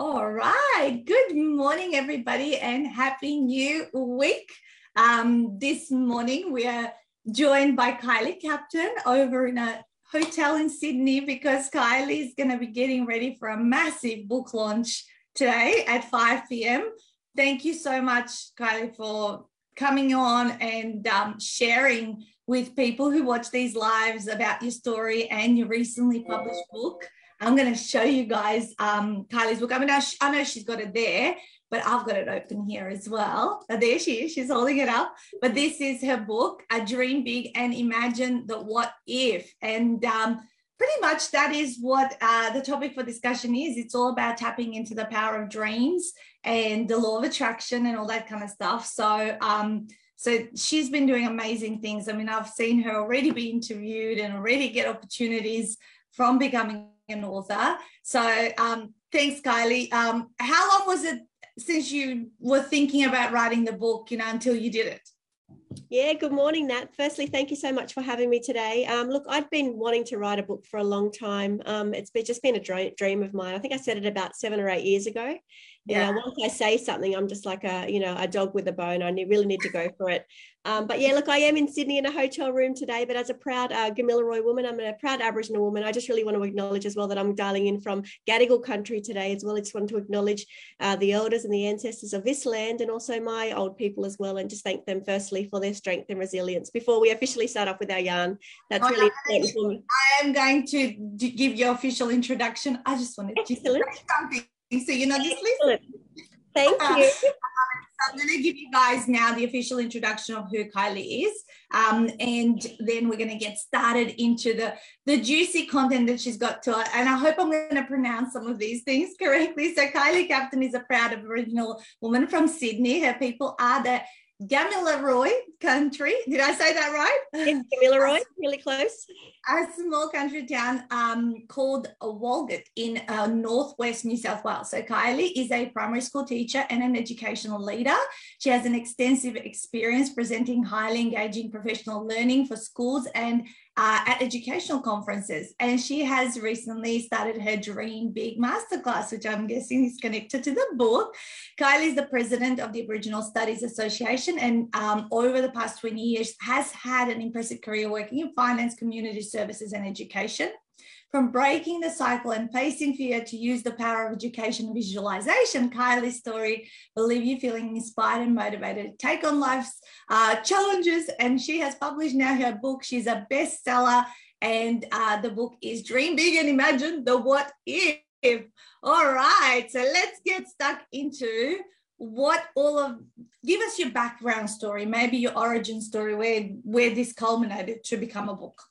All right. Good morning, everybody, and happy new week. Um, this morning, we are joined by Kylie Captain over in a hotel in Sydney because Kylie is going to be getting ready for a massive book launch today at 5 p.m. Thank you so much, Kylie, for coming on and um, sharing with people who watch these lives about your story and your recently published book. I'm going to show you guys um, Kylie's book. I mean, I, I know she's got it there, but I've got it open here as well. Oh, there she is. She's holding it up. But this is her book, A Dream Big and Imagine the What If. And um, pretty much that is what uh, the topic for discussion is. It's all about tapping into the power of dreams and the law of attraction and all that kind of stuff. So, um, so she's been doing amazing things. I mean, I've seen her already be interviewed and already get opportunities from becoming an author. So um, thanks, Kylie. Um, how long was it since you were thinking about writing the book, you know, until you did it? Yeah, good morning, Nat. Firstly, thank you so much for having me today. Um, look, I've been wanting to write a book for a long time. Um, it's been, just been a dream of mine. I think I said it about seven or eight years ago. Yeah. once I say something, I'm just like a, you know, a dog with a bone. I really need to go for it. Um, but yeah, look, I am in Sydney in a hotel room today, but as a proud uh, Gamilaroi woman, I'm a proud Aboriginal woman. I just really want to acknowledge as well that I'm dialing in from Gadigal country today as well. I just want to acknowledge uh, the elders and the ancestors of this land and also my old people as well, and just thank them firstly for their strength and resilience before we officially start off with our yarn. That's oh, really important for me. I am going to give your official introduction. I just wanted to say something so you know, just listen. Thank you. I'm going to give you guys now the official introduction of who Kylie is, um, and then we're going to get started into the the juicy content that she's got to. And I hope I'm going to pronounce some of these things correctly. So Kylie Captain is a proud Aboriginal woman from Sydney. Her people are the Gamilaroi country. Did I say that right? In Gamilaroi, really close. A small country town um, called Walgett in uh, northwest New South Wales. So Kylie is a primary school teacher and an educational leader. She has an extensive experience presenting highly engaging professional learning for schools and uh, at educational conferences. And she has recently started her Dream Big Masterclass, which I'm guessing is connected to the book. Kylie is the president of the Aboriginal Studies Association and um, over the past 20 years has had an impressive career working in finance, community services, and education from breaking the cycle and facing fear to use the power of education visualization, Kylie's story will leave you feeling inspired and motivated to take on life's uh, challenges. And she has published now her book. She's a bestseller, and uh, the book is Dream Big and Imagine the What If. All right, so let's get stuck into what all of give us your background story maybe your origin story where where this culminated to become a book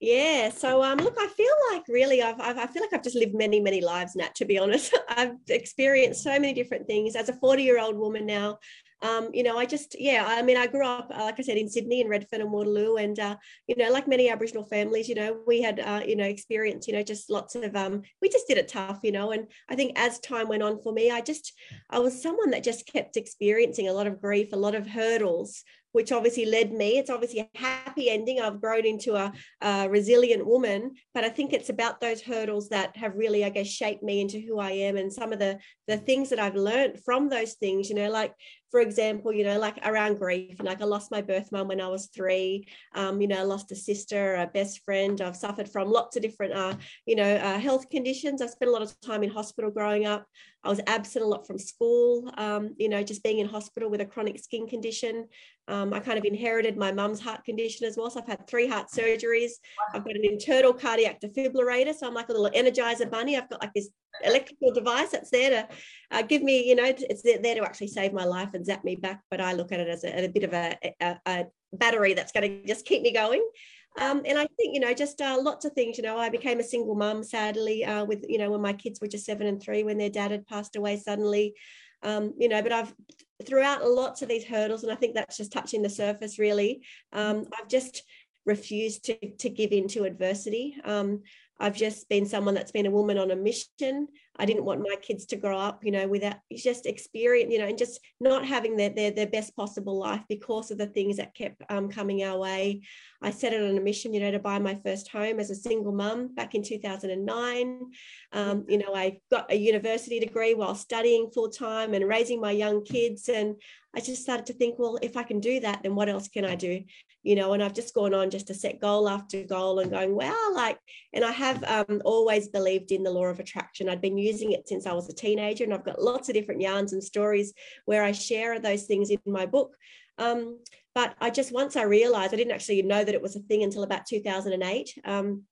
yeah. So um, look, I feel like really, I've, I've, i feel like I've just lived many, many lives, Nat. To be honest, I've experienced so many different things as a forty-year-old woman now. Um, you know, I just, yeah, I mean, I grew up, uh, like I said, in Sydney and Redfern and Waterloo. And, uh, you know, like many Aboriginal families, you know, we had, uh, you know, experience, you know, just lots of, um, we just did it tough, you know. And I think as time went on for me, I just, I was someone that just kept experiencing a lot of grief, a lot of hurdles, which obviously led me. It's obviously a happy ending. I've grown into a, a, resilient woman, but I think it's about those hurdles that have really, I guess, shaped me into who I am and some of the the things that I've learned from those things. You know, like for example, you know, like around grief, like I lost my birth mom when I was three. Um, you know, I lost a sister, a best friend. I've suffered from lots of different, uh, you know, uh, health conditions. I spent a lot of time in hospital growing up. I was absent a lot from school. Um, you know, just being in hospital with a chronic skin condition. Um, I kind of inherited my mum's heart condition as well. So I've had three heart surgeries. I've got an internal cardiac defibrillator. So I'm like a little energizer bunny. I've got like this electrical device that's there to uh, give me, you know, it's there to actually save my life and zap me back. But I look at it as a, a bit of a, a, a battery that's going to just keep me going. Um, and I think, you know, just uh, lots of things, you know, I became a single mum, sadly, uh, with, you know, when my kids were just seven and three, when their dad had passed away suddenly, um, you know, but I've throughout lots of these hurdles, and I think that's just touching the surface really, um, I've just refused to, to give in to adversity. Um, I've just been someone that's been a woman on a mission. I didn't want my kids to grow up, you know, without just experience, you know, and just not having their, their, their best possible life because of the things that kept um, coming our way. I set it on a mission, you know, to buy my first home as a single mum back in 2009. Um, you know, I got a university degree while studying full time and raising my young kids. And I just started to think, well, if I can do that, then what else can I do? You know, and I've just gone on just to set goal after goal and going, wow, like, and I have um, always believed in the law of attraction. I'd been using it since I was a teenager, and I've got lots of different yarns and stories where I share those things in my book. Um, but I just once I realized I didn't actually know that it was a thing until about 2008. Um,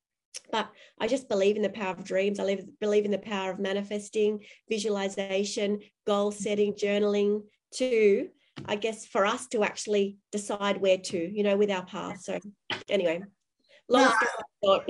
but I just believe in the power of dreams. I live, believe in the power of manifesting, visualization, goal setting, journaling, to, I guess, for us to actually decide where to, you know, with our path. So, anyway, long no,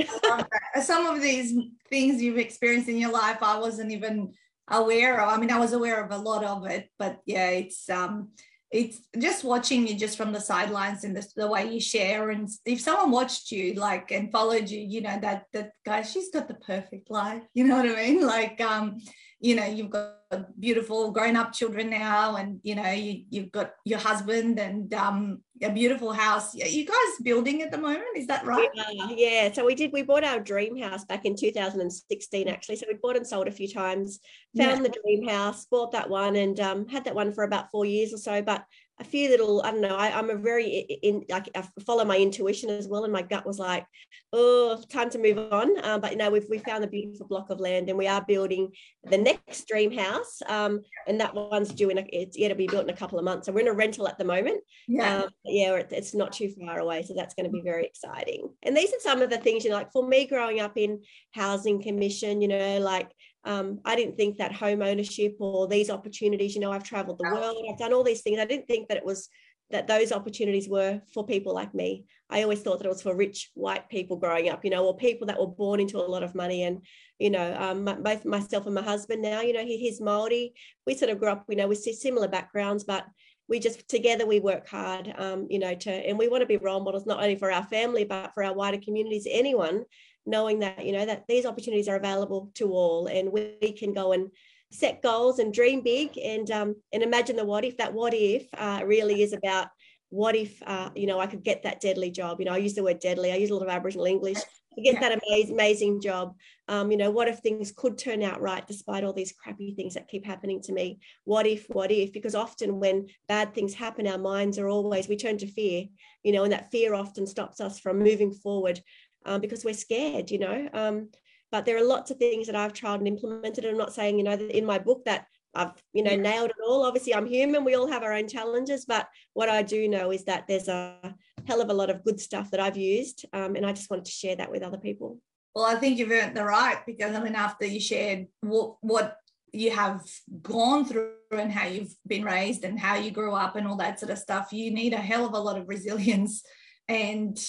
Some of these things you've experienced in your life, I wasn't even aware of. I mean, I was aware of a lot of it, but yeah, it's um, it's just watching you just from the sidelines and the, the way you share. And if someone watched you like and followed you you know that that guy she's got the perfect life you know what i mean? Like um you know you've got beautiful grown-up children now and you know you, you've got your husband and um, a beautiful house. Are you guys building at the moment? Is that right? Yeah, yeah. So we did we bought our dream house back in 2016 actually. So we bought and sold a few times found yeah. the dream house bought that one and um, had that one for about four years or so but a few little i don't know I, am a very in like i follow my intuition as well and my gut was like oh time to move on. Um, but you know we've we found a beautiful block of land and we are building the next dream house. Um, and that one's due in a, it's yet to be built in a couple of months. So we're in a rental at the moment. Yeah. Um, yeah it's not too far away so that's going to be very exciting. And these are some of the things you know like for me growing up in housing commission you know like um, I didn't think that home ownership or these opportunities, you know, I've traveled the world, I've done all these things. I didn't think that it was that those opportunities were for people like me. I always thought that it was for rich white people growing up, you know, or people that were born into a lot of money. And, you know, um, both myself and my husband now, you know, he, he's Maori. We sort of grew up, you know, with similar backgrounds, but we just together we work hard, um, you know, to and we want to be role models not only for our family but for our wider communities. Anyone knowing that you know that these opportunities are available to all and we can go and set goals and dream big and um, and imagine the what if. That what if uh, really is about what if uh, you know I could get that deadly job. You know I use the word deadly. I use a lot of Aboriginal English to get yeah. that amazing, amazing job. Um, you know what if things could turn out right despite all these crappy things that keep happening to me? What if what if? Because often when bad things happen our minds are always we turn to fear you know and that fear often stops us from moving forward um, because we're scared, you know. Um, but there are lots of things that I've tried and implemented. I'm not saying, you know, in my book that I've, you know, nailed it all. Obviously, I'm human. We all have our own challenges. But what I do know is that there's a hell of a lot of good stuff that I've used. Um, and I just wanted to share that with other people. Well, I think you've earned the right because I mean, after you shared what, what you have gone through and how you've been raised and how you grew up and all that sort of stuff, you need a hell of a lot of resilience and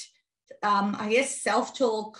um, I guess, self talk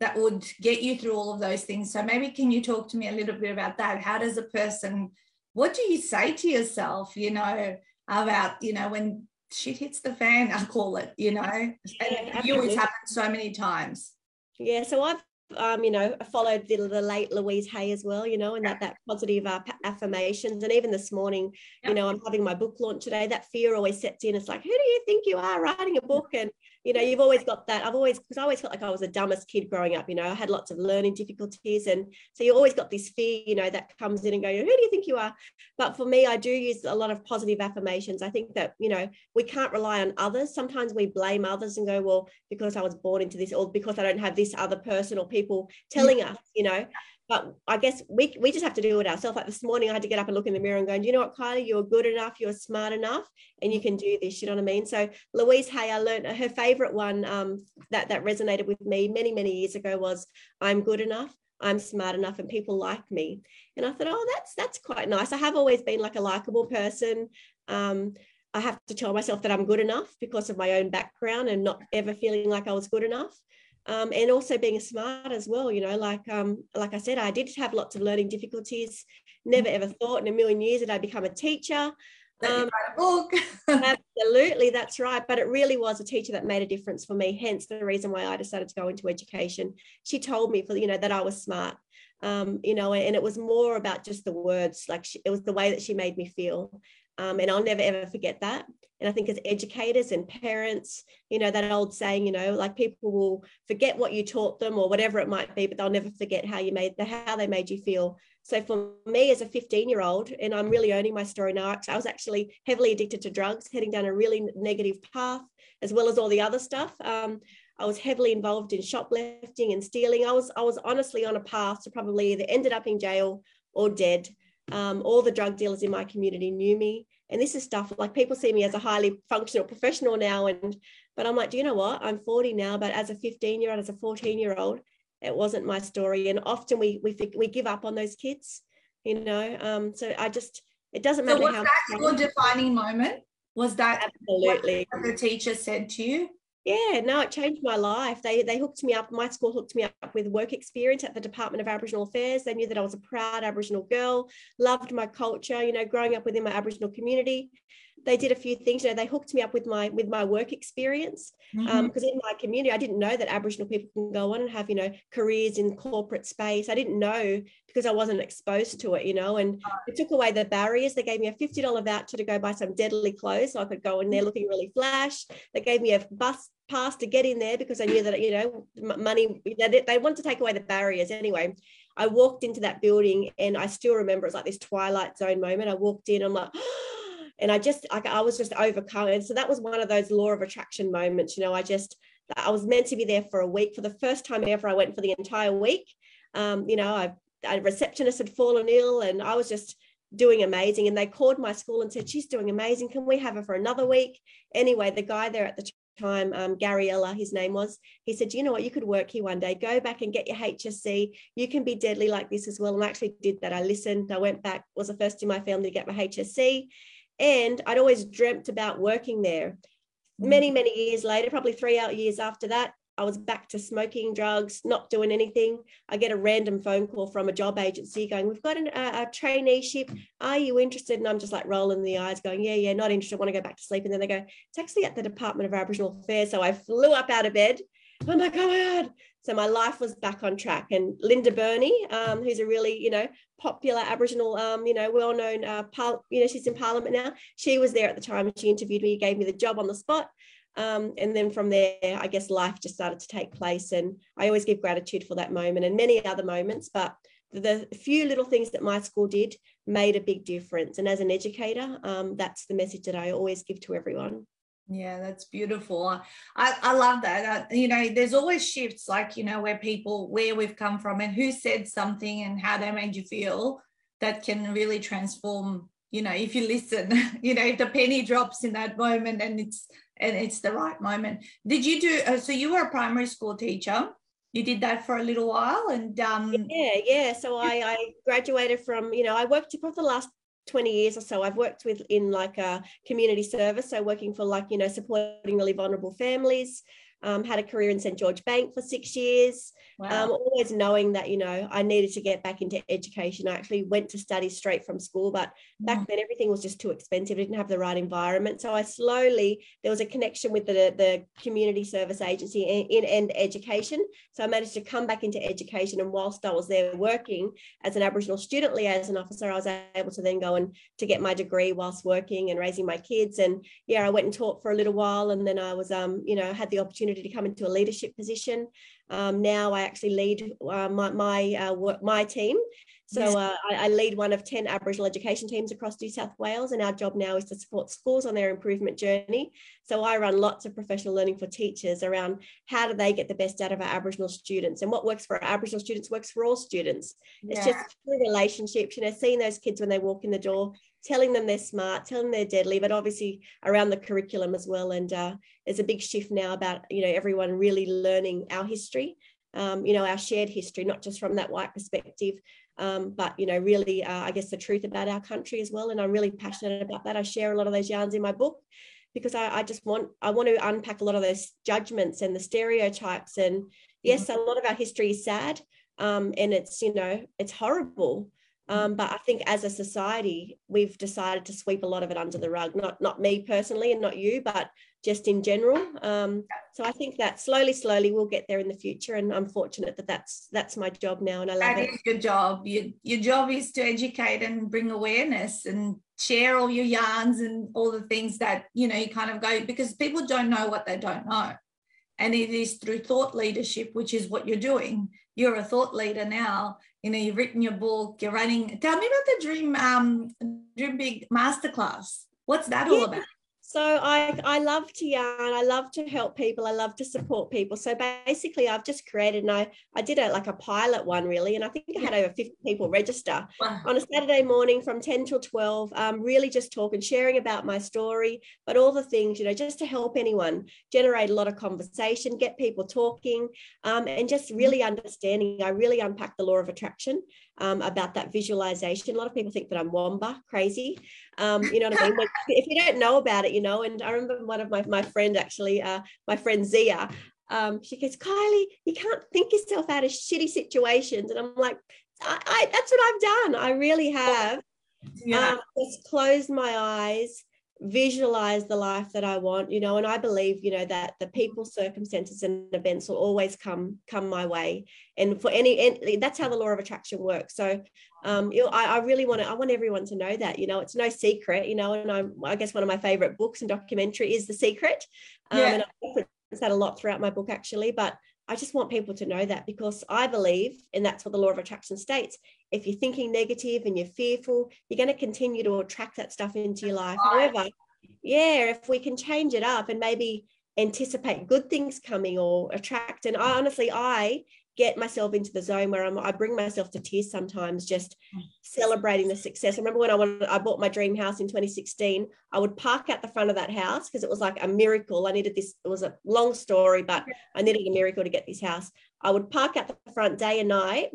that would get you through all of those things. So maybe can you talk to me a little bit about that? How does a person, what do you say to yourself, you know, about, you know, when shit hits the fan, I call it, you know, and yeah, you always happen so many times. Yeah. So I've um, you know, followed the, the, late Louise Hay as well, you know, and that that positive uh, affirmations. And even this morning, you know, I'm having my book launch today. That fear always sets in. It's like, who do you think you are writing a book? And you know, you've always got that. I've always, because I always felt like I was the dumbest kid growing up, you know, I had lots of learning difficulties. And so you always got this fear, you know, that comes in and go, who do you think you are? But for me, I do use a lot of positive affirmations. I think that, you know, we can't rely on others. Sometimes we blame others and go, well, because I was born into this, or because I don't have this other person or people telling us, you know, but I guess we, we just have to do it ourselves. Like this morning, I had to get up and look in the mirror and go, do you know what, Kylie, you're good enough, you're smart enough, and you can do this. You know what I mean? So Louise Hay, I learned her favorite one um, that that resonated with me many many years ago was, "I'm good enough." I'm smart enough and people like me. And I thought, oh, that's that's quite nice. I have always been like a likable person. Um, I have to tell myself that I'm good enough because of my own background and not ever feeling like I was good enough um, and also being smart as well. You know, like um, like I said, I did have lots of learning difficulties. Never ever thought in a million years that I'd become a teacher. Um, write a book. absolutely, that's right. But it really was a teacher that made a difference for me. Hence the reason why I decided to go into education. She told me for you know that I was smart. um, you know, and it was more about just the words, like she, it was the way that she made me feel. Um, and I'll never ever forget that. And I think as educators and parents, you know, that old saying, you know, like people will forget what you taught them or whatever it might be, but they'll never forget how you made the how they made you feel. So for me as a 15 year old, and I'm really owning my story now, I was actually heavily addicted to drugs, heading down a really negative path, as well as all the other stuff. Um, I was heavily involved in shoplifting and stealing. I was I was honestly on a path to probably either ended up in jail or dead. Um, all the drug dealers in my community knew me, and this is stuff like people see me as a highly functional professional now. And but I'm like, do you know what? I'm 40 now, but as a 15 year old, as a 14 year old, it wasn't my story. And often we we we give up on those kids, you know. Um, so I just it doesn't matter so was how. that your defining moment? Was that absolutely what the teacher said to you? Yeah no it changed my life. They they hooked me up my school hooked me up with work experience at the department of aboriginal affairs. They knew that i was a proud aboriginal girl loved my culture you know growing up within my aboriginal community they did a few things. You know, they hooked me up with my with my work experience because um, mm-hmm. um, in my community, I didn't know that Aboriginal people can go on and have you know careers in corporate space. I didn't know because I wasn't exposed to it. You know, and it took away the barriers. They gave me a fifty dollar voucher to go buy some deadly clothes, so I could go in there looking really flash. They gave me a bus pass to get in there because I knew that you know money. They, they want to take away the barriers anyway. I walked into that building and I still remember it's like this twilight zone moment. I walked in, I'm like. And I just I, I was just overcome. And so that was one of those law of attraction moments. You know, I just I was meant to be there for a week. For the first time ever, I went for the entire week. Um, you know, I, a receptionist had fallen ill, and I was just doing amazing. And they called my school and said, "She's doing amazing. Can we have her for another week?" Anyway, the guy there at the time, um, Gary his name was, he said, you know what, you could work here one day, go back and get your HSC. You can be deadly like this as well. And I actually did that. I listened, I went back, was the first in my family to get my HSC. And I'd always dreamt about working there. Mm. Many, many years later, probably three out years after that, I was back to smoking drugs, not doing anything. I get a random phone call from a job agency going, We've got an, a, a traineeship. Are you interested? And I'm just like rolling the eyes, going, Yeah, yeah, not interested. I want to go back to sleep. And then they go, It's actually at the Department of Aboriginal Affairs. So I flew up out of bed. I'm like, Oh my God. So my life was back on track. And Linda Burney, um, who's a really, you know, popular Aboriginal, um, you know, well-known, uh, par- you know, she's in Parliament now. She was there at the time she interviewed me, gave me the job on the spot. Um, and then from there, I guess life just started to take place. And I always give gratitude for that moment and many other moments. But the few little things that my school did made a big difference. And as an educator, um, that's the message that I always give to everyone. Yeah, that's beautiful. I, I love that. Uh, you know, there's always shifts like, you know, where people, where we've come from and who said something and how they made you feel that can really transform, you know, if you listen, you know, if the penny drops in that moment and it's, and it's the right moment. Did you do, uh, so you were a primary school teacher you did that for a little while and um yeah yeah so i i graduated from you know i worked for the last 20 years or so i've worked with in like a community service so working for like you know supporting really vulnerable families um, had a career in St George Bank for six years. Wow. Um, always knowing that you know I needed to get back into education. I actually went to study straight from school, but back mm. then everything was just too expensive. I didn't have the right environment, so I slowly there was a connection with the the community service agency in, in education. So I managed to come back into education, and whilst I was there working as an Aboriginal student liaison officer, I was able to then go and to get my degree whilst working and raising my kids. And yeah, I went and taught for a little while, and then I was um you know had the opportunity opportunity to come into a leadership position. Um, now I actually lead uh, my my, uh, work, my team. So uh, I, I, lead one of 10 Aboriginal education teams across New South Wales, and our job now is to support schools on their improvement journey. So I run lots of professional learning for teachers around how do they get the best out of our Aboriginal students, and what works for our Aboriginal students works for all students. Yeah. It's just relationships, you know, seeing those kids when they walk in the door, telling them they're smart, telling them they're deadly, but obviously around the curriculum as well. And uh, there's a big shift now about you know everyone really learning our history, um, you know our shared history, not just from that white perspective, um, but you know really uh, I guess the truth about our country as well. And I'm really passionate about that. I share a lot of those yarns in my book because I, I just want I want to unpack a lot of those judgments and the stereotypes. And yes, mm-hmm. a lot of our history is sad. Um, and it's you know it's horrible um, but I think as a society, we've decided to sweep a lot of it under the rug. Not not me personally, and not you, but just in general. Um, so I think that slowly, slowly we'll get there in the future. And I'm fortunate that that's that's my job now, and I love that it. That is your job. Your your job is to educate and bring awareness and share all your yarns and all the things that you know you kind of go because people don't know what they don't know. And it is through thought leadership, which is what you're doing. You're a thought leader now. You know, you've written your book, you're running. Tell me about the Dream um Dream Big Masterclass. What's that all about? So I, I love to yarn. I love to help people. I love to support people. So basically, I've just created and I, I did a like a pilot one really, and I think I had over 50 people register wow. on a Saturday morning from 10 till 12. Um, really just talking, sharing about my story, but all the things you know, just to help anyone generate a lot of conversation, get people talking, um, and just mm-hmm. really understanding. I really unpack the law of attraction um, about that visualization. A lot of people think that I'm wamba crazy. Um, you know what I mean? if you don't know about it, you know. And I remember one of my my friend actually, uh, my friend Zia. Um, she goes, Kylie, you can't think yourself out of shitty situations. And I'm like, I, I that's what I've done. I really have. Yeah. Um, just closed my eyes visualize the life that I want, you know, and I believe, you know, that the people, circumstances, and events will always come come my way. And for any, and that's how the law of attraction works. So, um, you know, I, I really want to, I want everyone to know that, you know, it's no secret, you know, and I, I guess one of my favorite books and documentary is The Secret. Um, yeah. And I reference that a lot throughout my book, actually. But I just want people to know that because I believe, and that's what the law of attraction states, if you're thinking negative and you're fearful, you're going to continue to attract that stuff into your life. However, yeah, if we can change it up and maybe anticipate good things coming or attract, and I, honestly, I get myself into the zone where I'm, I bring myself to tears sometimes just celebrating the success. I remember when I wanted, I bought my dream house in 2016, I would park at the front of that house because it was like a miracle. I needed this, it was a long story, but I needed a miracle to get this house. I would park at the front day and night,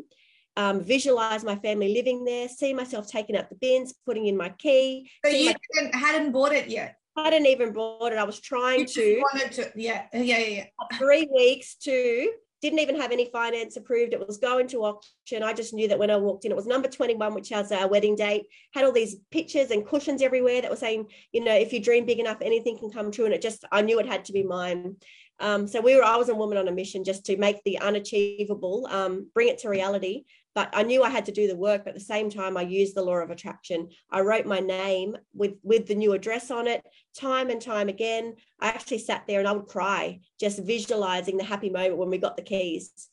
um, visualize my family living there, see myself taking out the bins, putting in my key. So you my- hadn't bought it yet? I hadn't even bought it. I was trying to. Wanted to, yeah, yeah, yeah. Three weeks to didn't even have any finance approved. It was going to auction. I just knew that when I walked in, it was number 21, which has our wedding date, had all these pictures and cushions everywhere that were saying, you know, if you dream big enough, anything can come true. And it just, I knew it had to be mine. Um, so we were, I was a woman on a mission just to make the unachievable, um, bring it to reality but I knew I had to do the work. But at the same time, I used the law of attraction. I wrote my name with with the new address on it, time and time again. I actually sat there and I would cry, just visualizing the happy moment when we got the keys,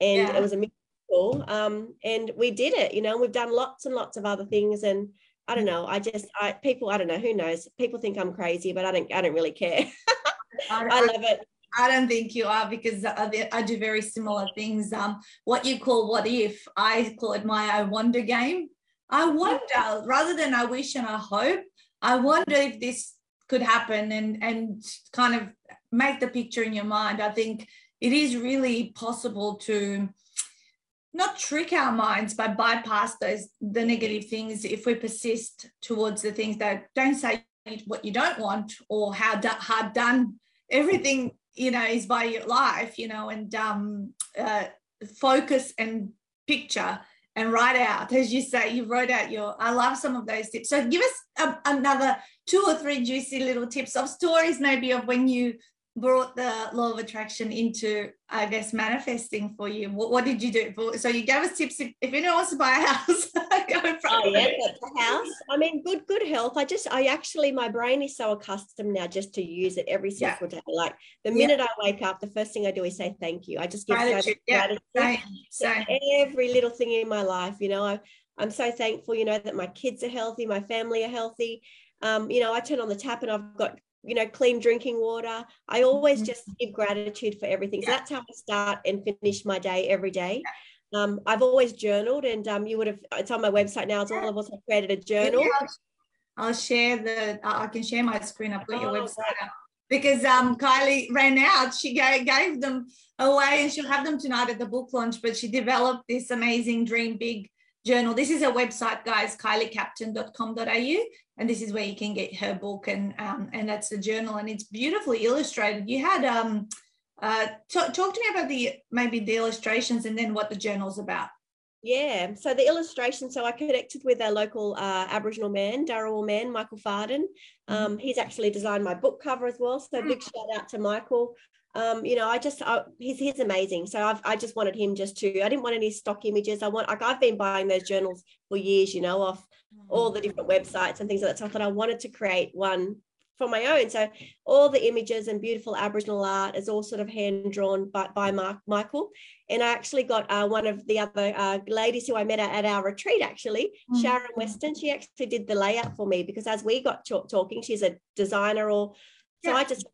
and yeah. it was a miracle. Um, and we did it. You know, And we've done lots and lots of other things, and I don't know. I just, I people, I don't know. Who knows? People think I'm crazy, but I don't. I don't really care. I love it. I don't think you are because I do very similar things. Um, what you call what if, I call it my I wonder game. I wonder rather than I wish and I hope. I wonder if this could happen and and kind of make the picture in your mind. I think it is really possible to not trick our minds but bypass those the negative things if we persist towards the things that don't say what you don't want or how hard done everything you know is by your life you know and um, uh, focus and picture and write out as you say you wrote out your i love some of those tips. So give us a, another two or three juicy little tips of stories maybe of when you brought the law of attraction into i guess manifesting for you. What, what did you do? So you gave us tips if, if anyone wants to buy a house go from oh yeah the house i mean good good health i just i actually my brain is so accustomed now just to use it every single yeah. day like the minute yeah. i wake up the first thing i do is say thank you i just give gratitude, yeah. gratitude same, same. every little thing in my life you know I, i'm so thankful you know that my kids are healthy my family are healthy um, you know, I turn on the tap and I've got you know, clean drinking water. I always mm-hmm. just give gratitude for everything. So that's how I start and finish my day every day. Um, I've always journaled, and um, you would have. It's on my website now. It's all of us have created a journal. I'll share the. I can share my screen. I've got oh, your website up because um, Kylie ran out. She gave, gave them away, and she'll have them tonight at the book launch. But she developed this amazing Dream Big journal. This is a website, guys, kyliecaptain.com.au. And this is where you can get her book and um, and that's the journal and it's beautifully illustrated. You had um uh talk, talk to me about the maybe the illustrations and then what the journal's about. Yeah. So the illustration. So I connected with a local uh, Aboriginal man, Darawal man, Michael Farden. Mm-hmm. Um, he's actually designed my book cover as well. So big shout out to Michael. Um, you know, I just I, he's he's amazing. So I've, I just wanted him just to. I didn't want any stock images. I want like I've been buying those journals for years. You know, off all the different websites and things like that. So I thought I wanted to create one for my own. So all the images and beautiful Aboriginal art is all sort of hand drawn by, by Mark Michael. And I actually got uh, one of the other uh, ladies who I met at, our retreat, actually, mm-hmm. Sharon Weston. She actually did the layout for me because as we got talking, she's a designer or so yeah. I just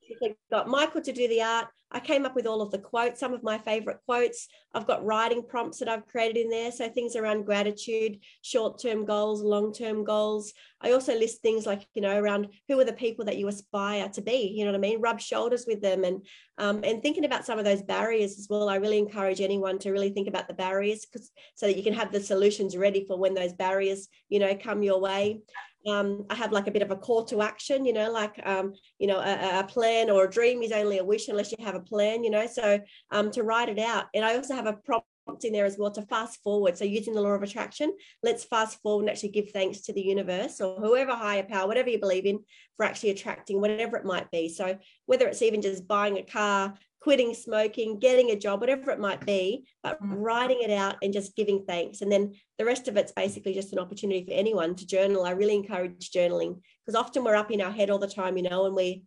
got Michael to do the art. I came up with all of the quotes, some of my favorite quotes. I've got writing prompts that I've created in there. So things around gratitude, short term goals, long term goals. I also list things like, you know, around who are the people that you aspire to be, you know what I mean? Rub shoulders with them and, um, and thinking about some of those barriers as well. I really encourage anyone to really think about the barriers because so that you can have the solutions ready for when those barriers, you know, come your way um, I have like a bit of a call to action, you know, like, um, you know, a, a, plan or a dream is only a wish unless you have a plan, you know, so um, to write it out. And I also have a prompt in there as well to fast forward. So using the law of attraction, let's fast forward and actually give thanks to the universe or whoever higher power, whatever you believe in, for actually attracting whatever it might be. So whether it's even just buying a car, quitting smoking, getting a job, whatever it might be, but mm. writing it out and just giving thanks. And then the rest of it's basically just an opportunity for anyone to journal. I really encourage journaling because often we're up in our head all the time, you know, and we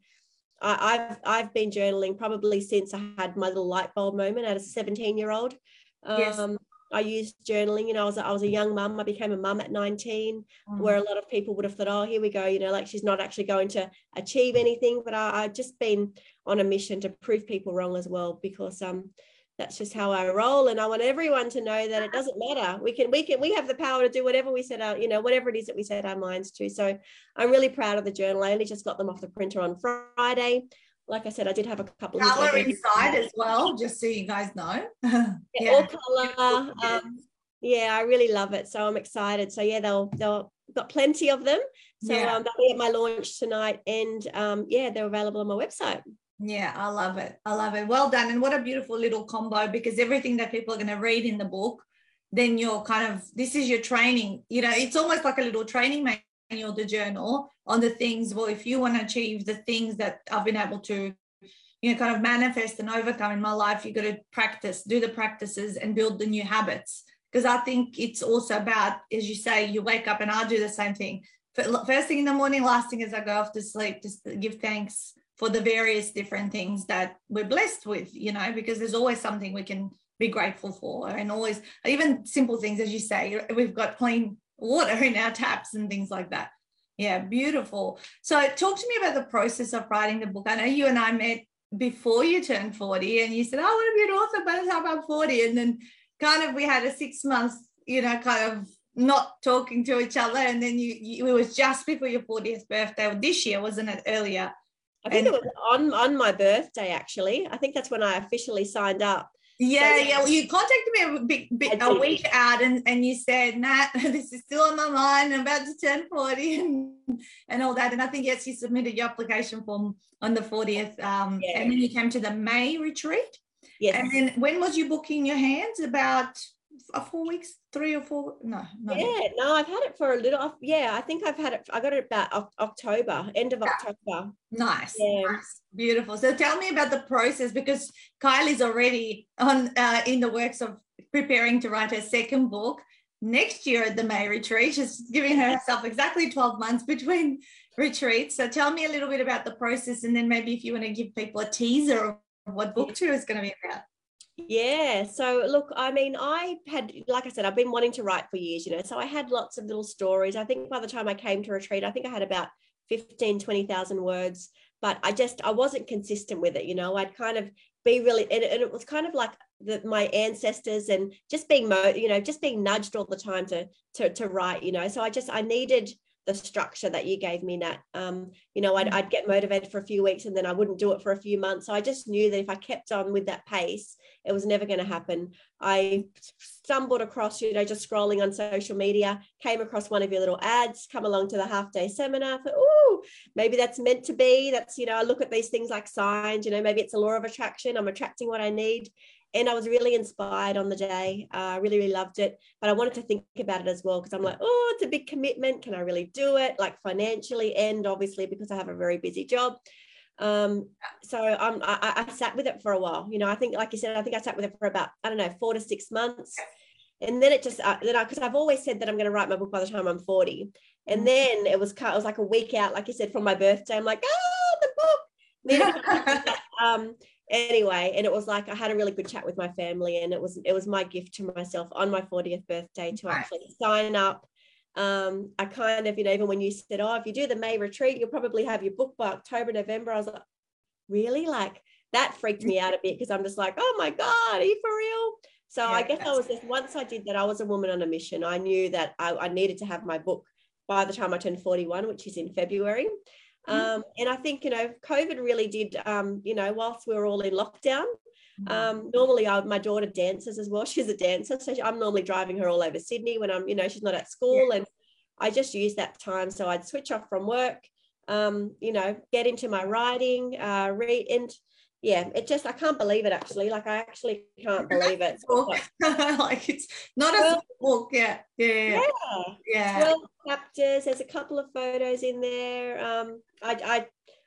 I, have I've been journaling probably since I had my little light bulb moment as a 17 year old. Um, yes. I used journaling. You know, I was I was a young mum. I became a mum at 19, mm. where a lot of people would have thought, oh, here we go. You know, like she's not actually going to achieve anything. But I, I've just been on a mission to prove people wrong as well, because um, that's just how I roll. And I want everyone to know that it doesn't matter. We can we can we have the power to do whatever we set out. You know, whatever it is that we set our minds to. So I'm really proud of the journal. I only just got them off the printer on Friday like I said, I did have a couple of color inside as well, just so you guys know. yeah, yeah. all color. Um, yeah, I really love it. So I'm excited. So yeah, they'll they'll got plenty of them. So yeah. um, they'll be at my launch tonight, and um, yeah, they're available on my website. Yeah, I love it. I love it. Well done, and what a beautiful little combo because everything that people are going to read in the book, then you're kind of this is your training. You know, it's almost like a little training manual, the journal on the things well if you want to achieve the things that i've been able to you know kind of manifest and overcome in my life you got to practice do the practices and build the new habits. Because i think it's also about as you say you wake up and i do the same thing. First thing in the morning last thing as i go off to sleep just give thanks for the various different things that we're blessed with you know because there's always something we can be grateful for and always even simple things as you say we've got clean water in our taps and things like that yeah, beautiful. So, talk to me about the process of writing the book. I know you and I met before you turned 40, and you said, oh, I want to be an author by the time I'm 40. And then, kind of, we had a six months, you know, kind of not talking to each other. And then you, you it was just before your 40th birthday, this year, wasn't it? Earlier. I think and, it was on, on my birthday, actually. I think that's when I officially signed up. Yeah, yeah. Well, you contacted me a, bit, bit, a week out and, and you said, Nat, this is still on my mind. I'm about to turn 40 and, and all that. And I think, yes, you submitted your application form on the 40th. Um, yeah. And then you came to the May retreat. Yes. And then when was you booking your hands? About four weeks, three or four? No, no. Yeah, no, I've had it for a little. Yeah, I think I've had it. I got it about October, end of October. Nice, yeah. nice, beautiful. So tell me about the process because Kylie's already on uh, in the works of preparing to write her second book next year at the May retreat. She's giving herself exactly 12 months between retreats. So tell me a little bit about the process and then maybe if you want to give people a teaser of what book two is going to be about. Yeah. So look, I mean, I had, like I said, I've been wanting to write for years, you know, so I had lots of little stories. I think by the time I came to retreat, I think I had about 15, 20,000 words, but I just, I wasn't consistent with it. You know, I'd kind of be really, and, and it was kind of like the, my ancestors and just being, mo, you know, just being nudged all the time to, to, to write, you know, so I just, I needed the structure that you gave me, Nat. Um, you know, I'd, mm. I'd get motivated for a few weeks and then I wouldn't do it for a few months. So I just knew that if I kept on with that pace, it was never going to happen. I stumbled across, you know, just scrolling on social media, came across one of your little ads, come along to the half day seminar. Thought, oh, maybe that's meant to be. That's, you know, I look at these things like signs, you know, maybe it's a law of attraction. I'm attracting what I need. And I was really inspired on the day. Uh, I really, really loved it. But I wanted to think about it as well because I'm like, oh, it's a big commitment. Can I really do it? Like financially, and obviously because I have a very busy job. Um, so um, I, I sat with it for a while. You know, I think, like you said, I think I sat with it for about I don't know four to six months, and then it just uh, then I because I've always said that I'm going to write my book by the time I'm 40, and mm. then it was it was like a week out, like you said, from my birthday. I'm like, oh, the book. um, anyway and it was like i had a really good chat with my family and it was it was my gift to myself on my 40th birthday to actually sign up um, I kind of, you know, even when you said, oh, if you do the May retreat, you'll probably have your book by October, November. I was like, really? Like that freaked me out a bit because I'm just like, oh my God, are you for real? So yeah, I guess I was just, once I did that, I was a woman on a mission. I knew that I, I needed to have my book by the time I turned 41, which is in February. Mm-hmm. Um, and I think, you know, COVID really did, um, you know, whilst we were all in lockdown, mm-hmm. um, normally I, my daughter dances as well. She's a dancer. So I'm normally driving her all over Sydney when I'm, you know, she's not at school. Yeah. And I just use that time. So I'd switch off from work, um, you know, get into my writing, uh, read. And yeah, it just, I can't believe it actually. Like, I actually can't believe it. like, it's not a book. Yeah. Yeah. Yeah. yeah. 12 chapters. There's a couple of photos in there. Um, I, I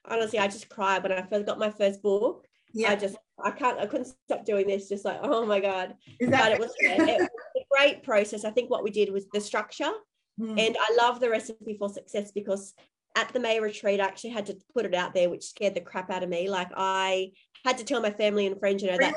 honestly, I just cried when I first got my first book. Yeah. I just, I can't, I couldn't stop doing this. Just like, oh my God. But it was, it was a great process. I think what we did was the structure. Mm. And I love the recipe for success because at the May retreat, I actually had to put it out there, which scared the crap out of me. Like I had to tell my family and friends, you know, that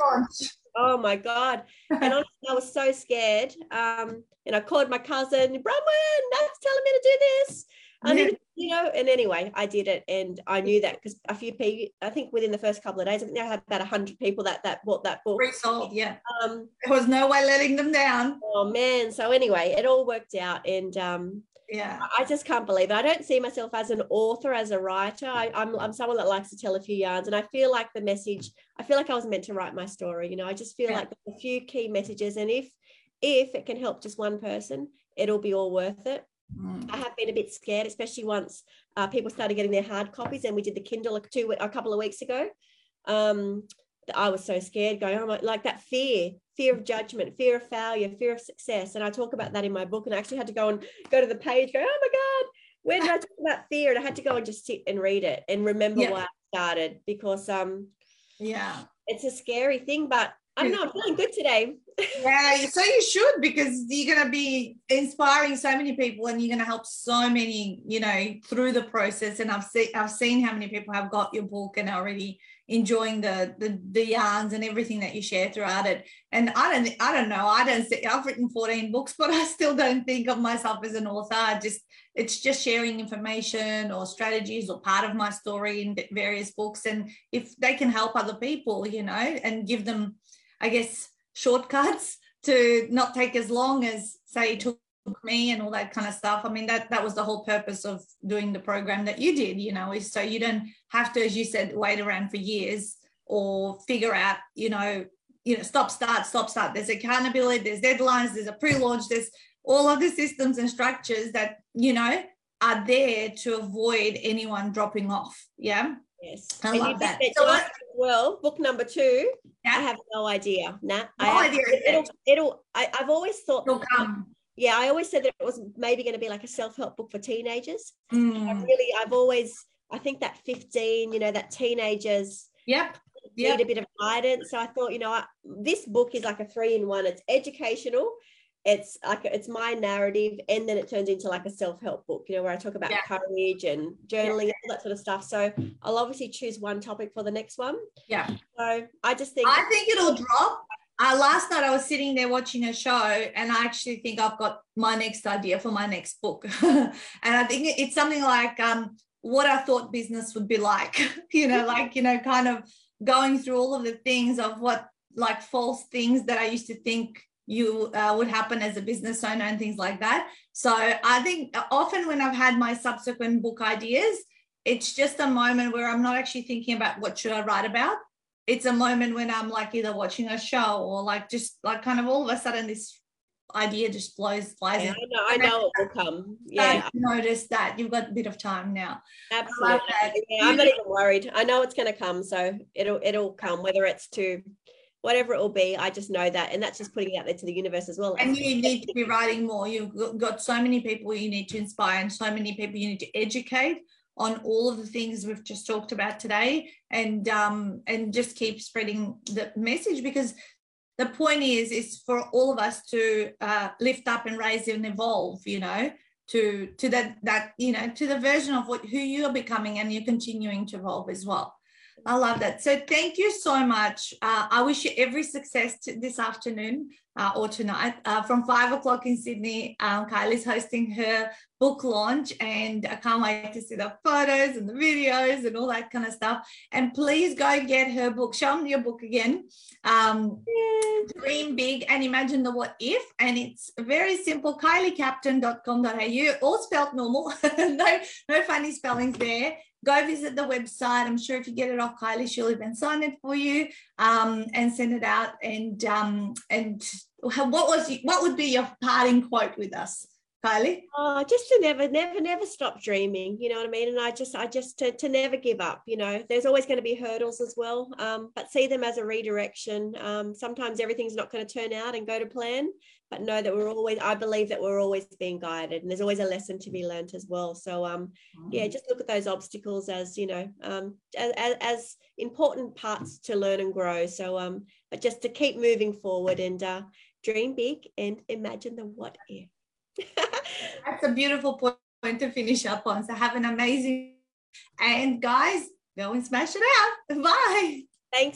oh my God. And honestly, I was so scared. Um, and I called my cousin, Bronwyn, that's telling me to do this. I need, you know, and anyway, I did it, and I knew that because a few people, I think within the first couple of days, I think I had about hundred people that that bought that book. Resold, yeah. Um, there was no way letting them down. Oh man! So anyway, it all worked out, and um, yeah, I just can't believe it. I don't see myself as an author, as a writer. I, I'm I'm someone that likes to tell a few yarns, and I feel like the message. I feel like I was meant to write my story. You know, I just feel yeah. like a few key messages, and if if it can help just one person, it'll be all worth it. Mm. I have been a bit scared, especially once uh, people started getting their hard copies, and we did the Kindle a, two, a couple of weeks ago. Um, I was so scared, going, oh my, like that fear, fear of judgment, fear of failure, fear of success, and I talk about that in my book. And I actually had to go and go to the page, go, oh my god, when did I talk about fear? And I had to go and just sit and read it and remember yeah. why I started because um, yeah, it's a scary thing, but I don't know, I'm feeling good today. Yeah, so you should because you're going to be inspiring so many people and you're going to help so many, you know, through the process. And I've seen I've seen how many people have got your book and are already enjoying the, the the yarns and everything that you share throughout it. And I don't I don't know. I don't see I've written 14 books, but I still don't think of myself as an author. I just it's just sharing information or strategies or part of my story in various books. And if they can help other people, you know, and give them I guess, shortcuts to not take as long as, say, took me and all that kind of stuff. I mean, that that was the whole purpose of doing the program that you did, you know, is so you don't have to, as you said, wait around for years or figure out, you know, you know, stop, start, stop, start. There's accountability, there's deadlines, there's a pre-launch, there's all of the systems and structures that, you know, are there to avoid anyone dropping off. Yeah. Yes. I and love that. So I, well, book number two, yeah. I have no idea. Nah, no I idea. It'll, it'll, I, have always thought it'll come. Yeah, I always said that it was maybe going to be like a self-help book for teenagers. Mm. I really, I've always, I think that 15, you know, that teenagers yep. need yep. a bit of guidance. So I thought, you know, I, this book is like a three in one. It's educational, it's like it's my narrative and then it turns into like a self-help book you know where i talk about yeah. courage and journaling yeah. and all that sort of stuff. So i'll obviously choose one topic for the next one. Yeah. So i just think i think it'll drop. Uh, last night i was sitting there watching a show and i actually think i've got my next idea for my next book. And i think it's something like um, what i thought business would be like you know like you know kind of going through all of the things of what like false things that i used to think you uh, would happen as a business owner and things like that. So I think often when I've had my subsequent book ideas, it's just a moment where I'm not actually thinking about what should I write about. It's a moment when I'm like either watching a show or like just like kind of all of a sudden this idea just flows flies yeah, in. I know, I know it will come. Yeah. Notice that you've got a bit of time now. Absolutely. Yeah, I'm not even worried. I know it's going to come, so it'll it'll come. Whether it's to whatever it will be i just know that and that's just putting it out there to the universe as well. And you need to be writing more. You've got so many people you need to inspire and so many people you need to educate on all of the things we've just talked about today and um and just keep spreading the message because the point is is for all of us to uh, lift up and raise and evolve you know to to that that you know to the version of what who you're becoming and you're continuing to evolve as well i love that so thank you so much uh, i wish you every success this afternoon uh, or tonight uh, from five o'clock in Sydney. Um, Kylie's hosting her book launch, and I can't wait to see the photos and the videos and all that kind of stuff. And please go get her book. Show them your book again. Um, dream big and imagine the what if. And it's very simple. KylieCaptain.com.au, all spelled normal. no, no funny spellings there go visit the website. I'm sure if you get it off Kylie, she'll even sign it for you um, and send it out. And um, and what was what would be your parting quote with us? Kylie? Oh, just to never, never, never stop dreaming. You know what I mean? And I just, I just to, to never give up. You know, there's always going to be hurdles as well, um, but see them as a redirection. Um, sometimes everything's not going to turn out and go to plan, but know that we're always. I believe that we're always being guided, and there's always a lesson to be learned as well. So, um, yeah, mm. just look at those obstacles as you know, um, as, as important parts to learn and grow. So, um, but just to keep moving forward and uh, dream big and imagine the what if. That's a beautiful point to finish up on. So have an amazing and guys, go and smash it out. Bye.